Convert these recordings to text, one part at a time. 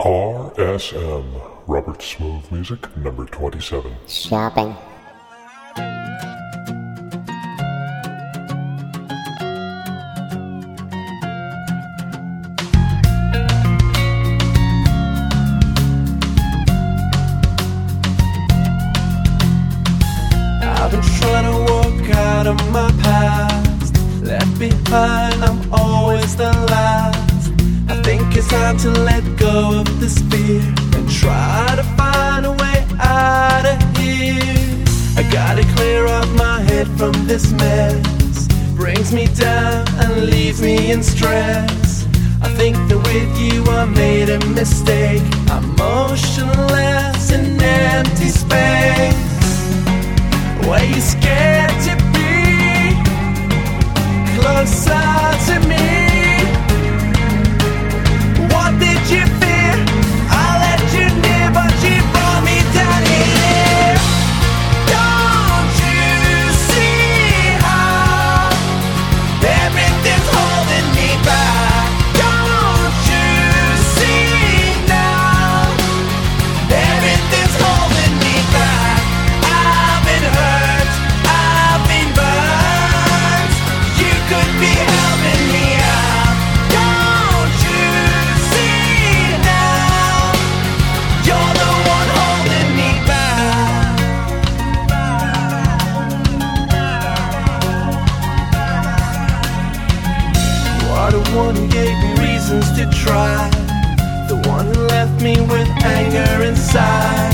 RSM, Robert Smooth Music, number 27. Shopping. time to let go of this fear and try to find a way out of here. I gotta clear up my head from this mess. Brings me down and leaves me in stress. I think that with you I made a mistake. I'm emotional. one who gave me reasons to try, the one who left me with anger inside.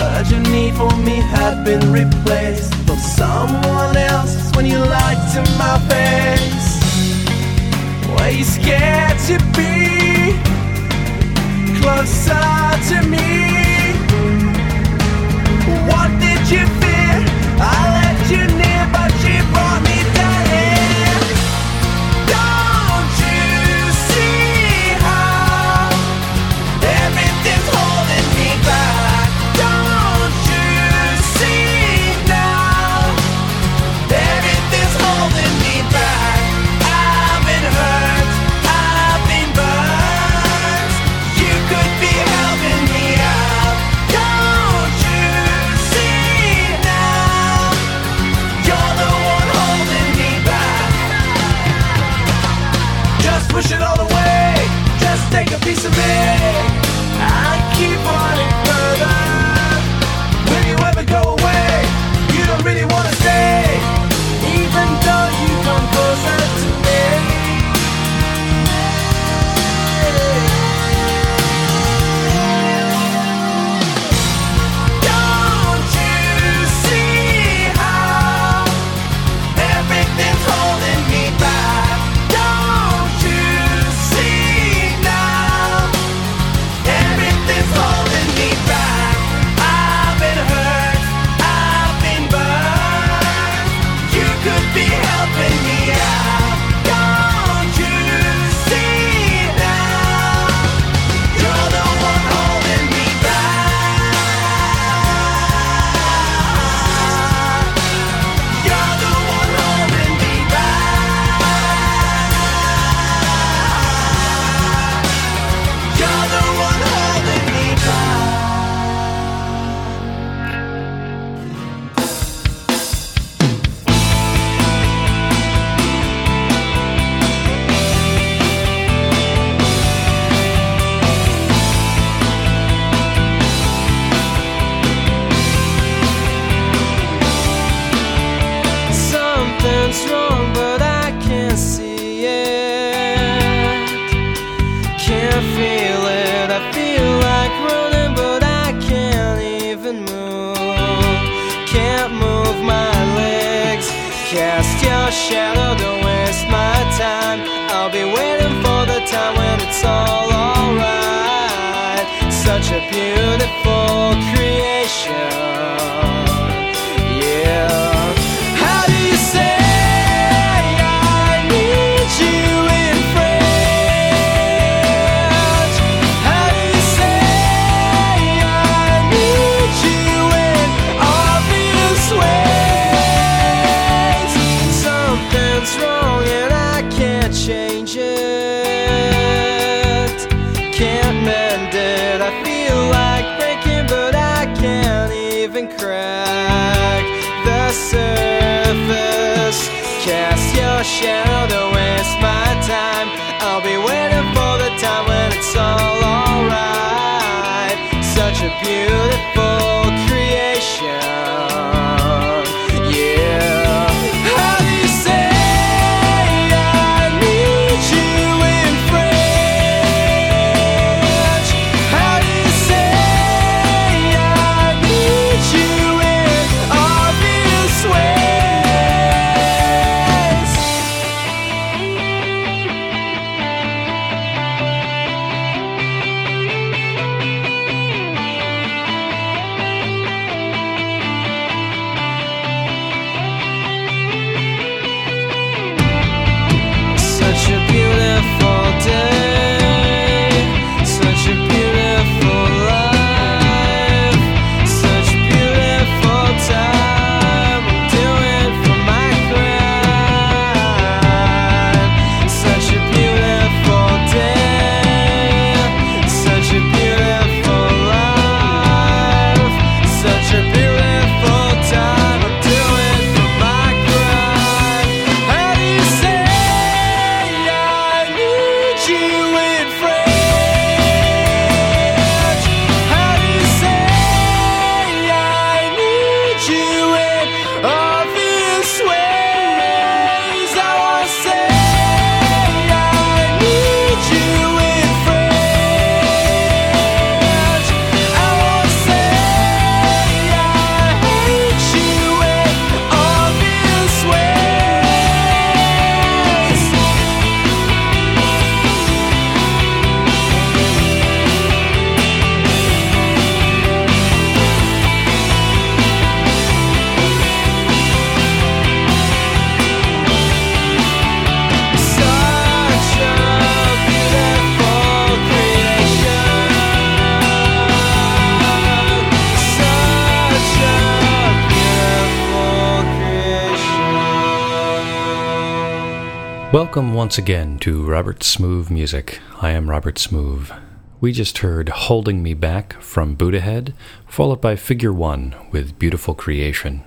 I heard your need for me had been replaced by someone else when you lied to my face. Were you scared to be closer to me? What did you fear? I cast your shadow, don't waste my time. I'll be waiting for the time when it's all alright. Such a beautiful creature. Rush hour to Welcome once again to Robert Smoove Music. I am Robert Smoove. We just heard Holding Me Back from Buddahead, followed by Figureone with Beautiful Creation.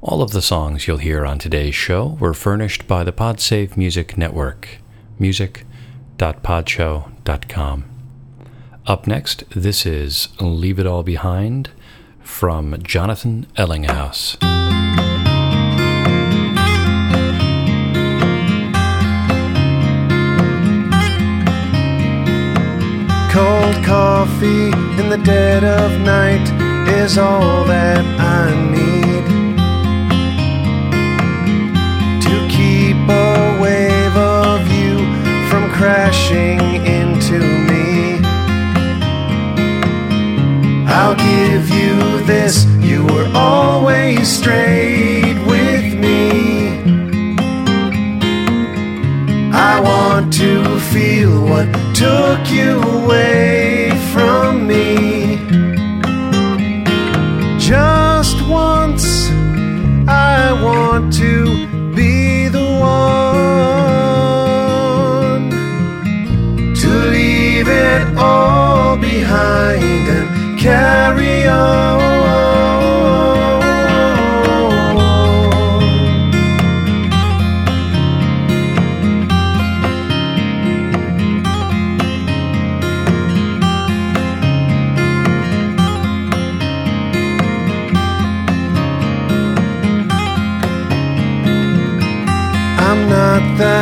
All of the songs you'll hear on today's show were furnished by the Podsafe Music Network, music.podshow.com. Up next, this is Leave It All Behind from Jonathan Ellinghaus. Cold coffee in the dead of night is all that I need to keep a wave of you from crashing into me. I'll give you this, you were always straight with me. I want to feel what took you away from me. Just once, I want to be the one to leave it all behind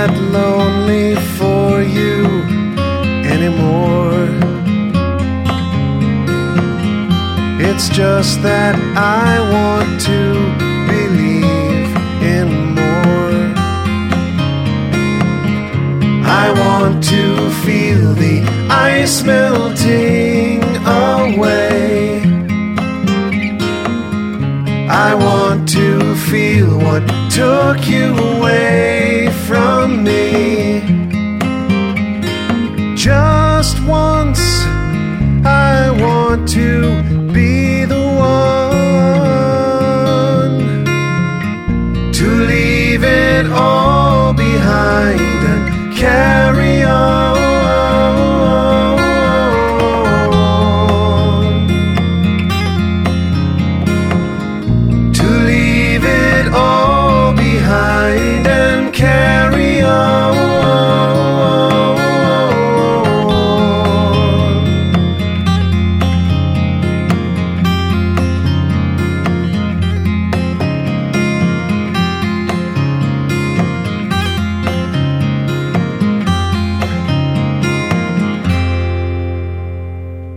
not lonely for you anymore. It's just that I want to believe in more. I want to feel the ice melting away. I want to feel what took you away me. Just once, I want to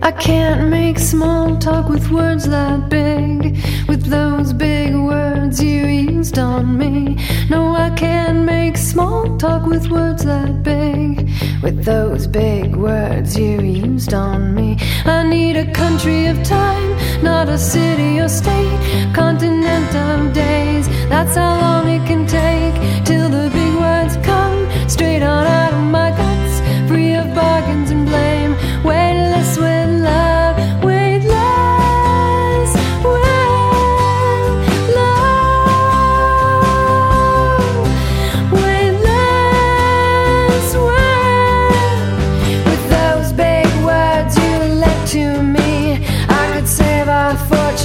I can't make small talk with words that big, with those big words you used on me. No, I can't make small talk with words that big, with those big words you used on me. I need a country of time, not a city or state, continent of days. That's how long it can take till the big words come straight on out of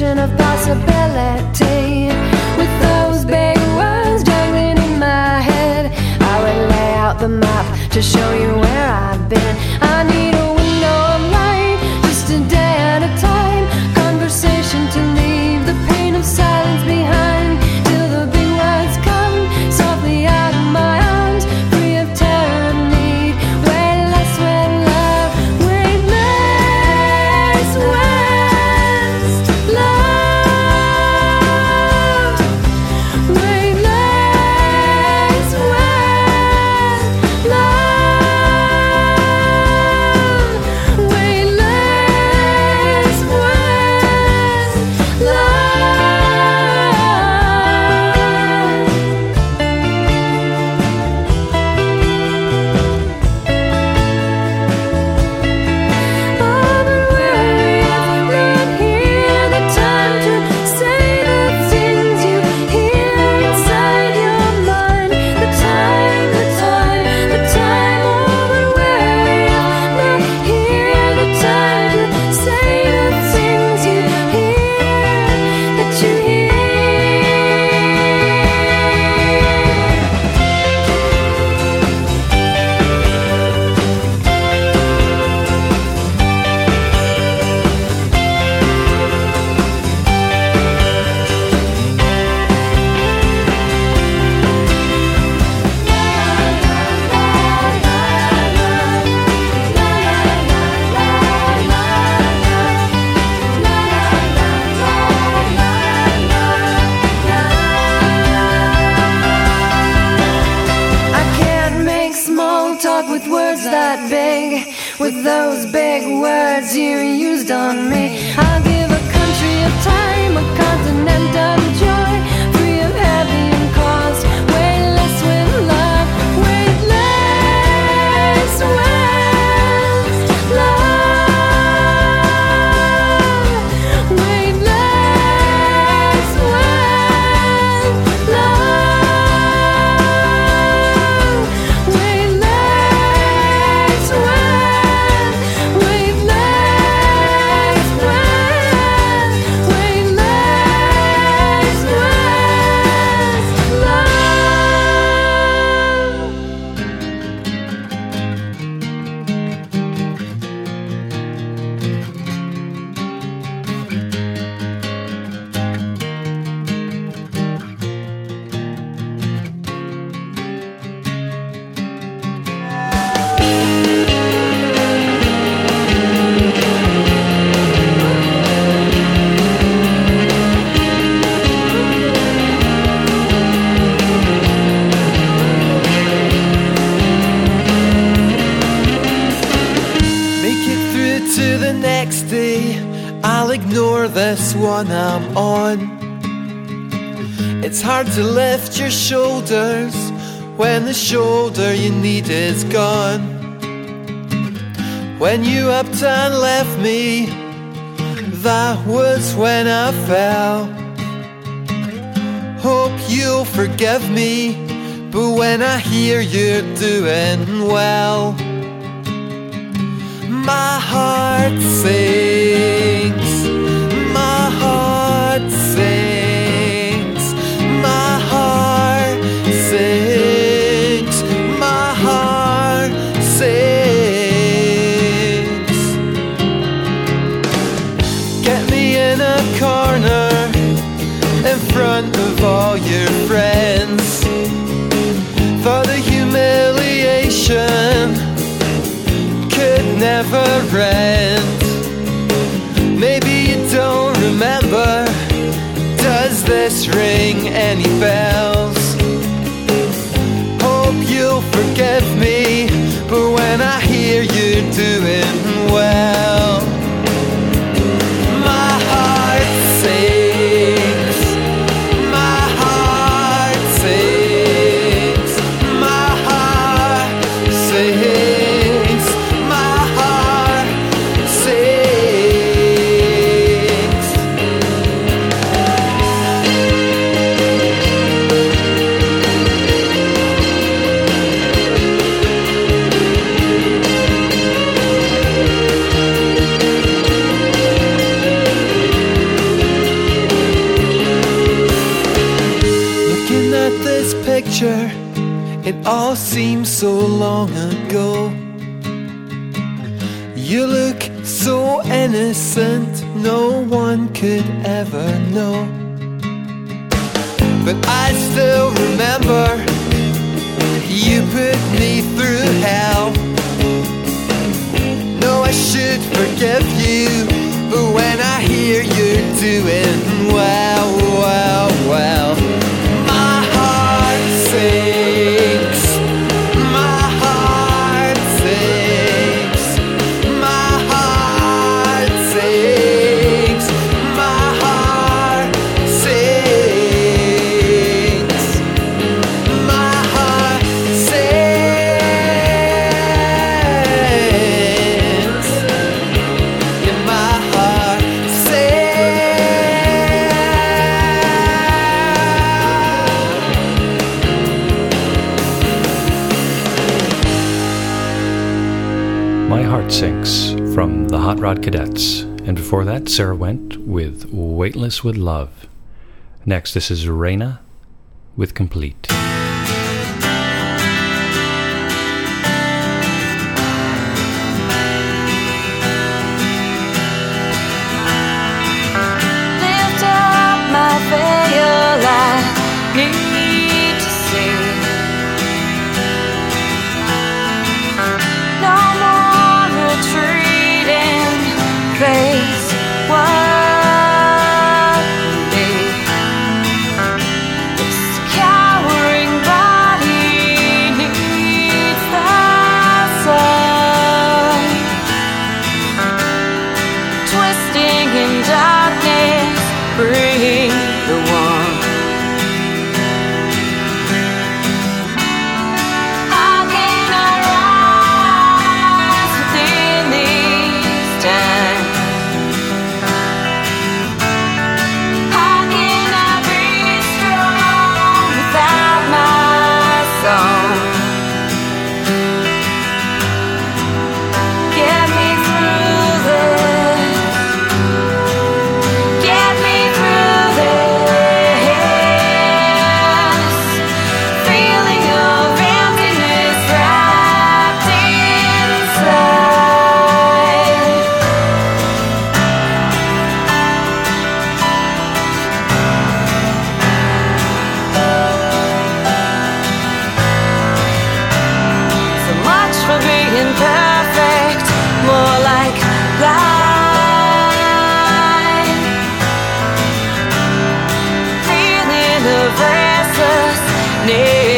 our of possibility with those big words jangling in my head. I would lay out the map to show you where I've been. I need a I'll ignore this one I'm on. It's hard to lift your shoulders when the shoulder you need is gone. When you upped and left me, that was when I fell. Hope you'll forgive me, but when I hear you're doing well, my heart sings, my heart sings, my heart sings, my heart sings. Get me in a corner in front of all your never ends. Maybe you don't remember. Does this ring any bells? Hope you'll forgive me, but when I hear you doing well. Seems so long ago. You look so innocent, no one could ever know. But I still remember you put me through hell. No, I should forgive you, but when I hear you're doing Cadets. And before that, Sara Wendt with Weightless with Love. Next, this is Rayna with Complete. need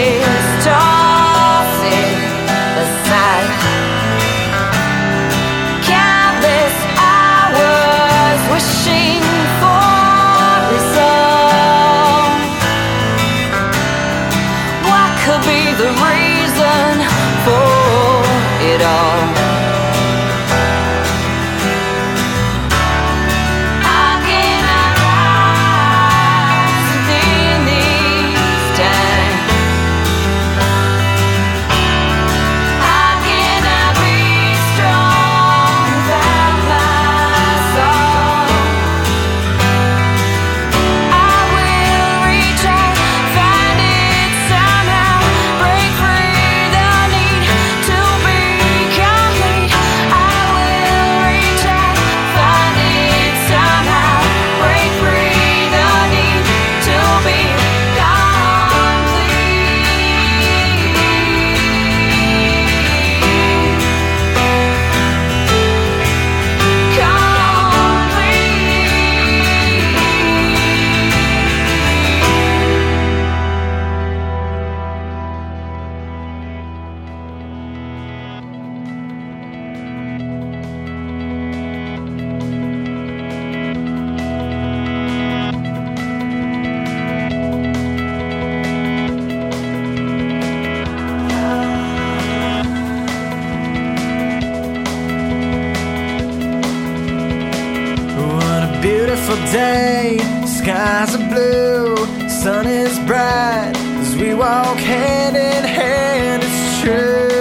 beautiful day, skies are blue, sun is bright as we walk hand in hand. It's true.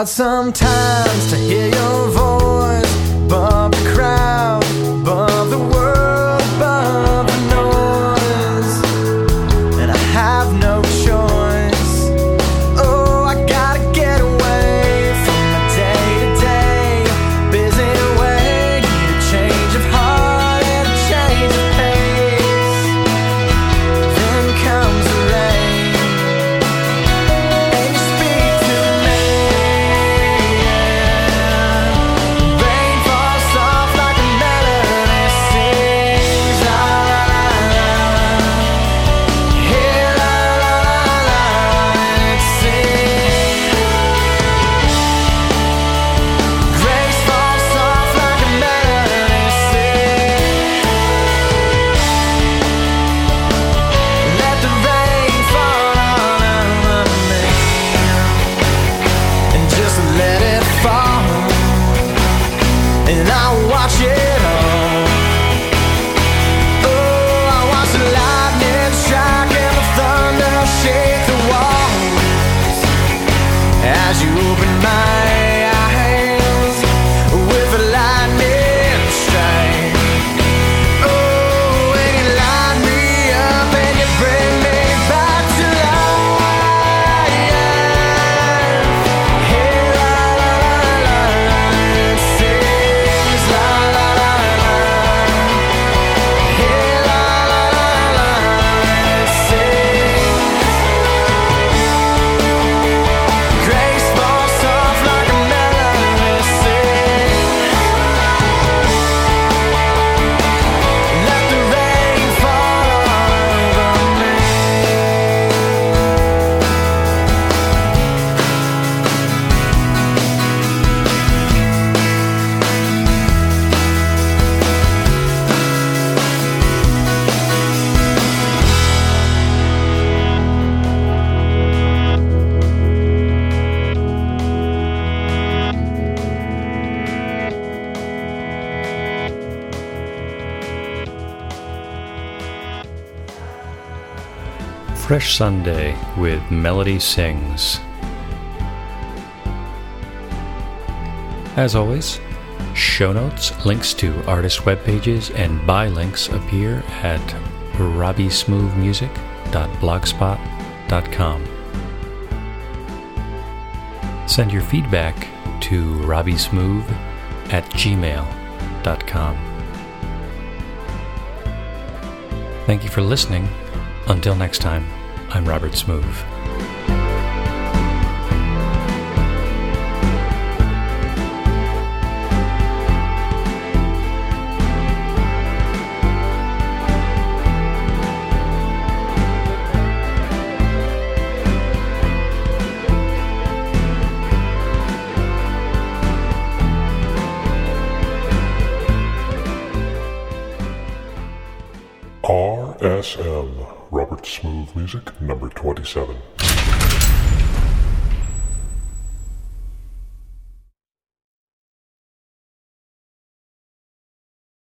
hard sometimes to hear your Freshsunday with Melody Sings. As always, show notes, links to artist webpages, and buy links appear at robbiesmoothmusic.blogspot.com. Send your feedback to robbiesmooth at gmail.com. Thank you for listening. Until next time. I'm Robert Smoove. RSL Smooth Music, number 27.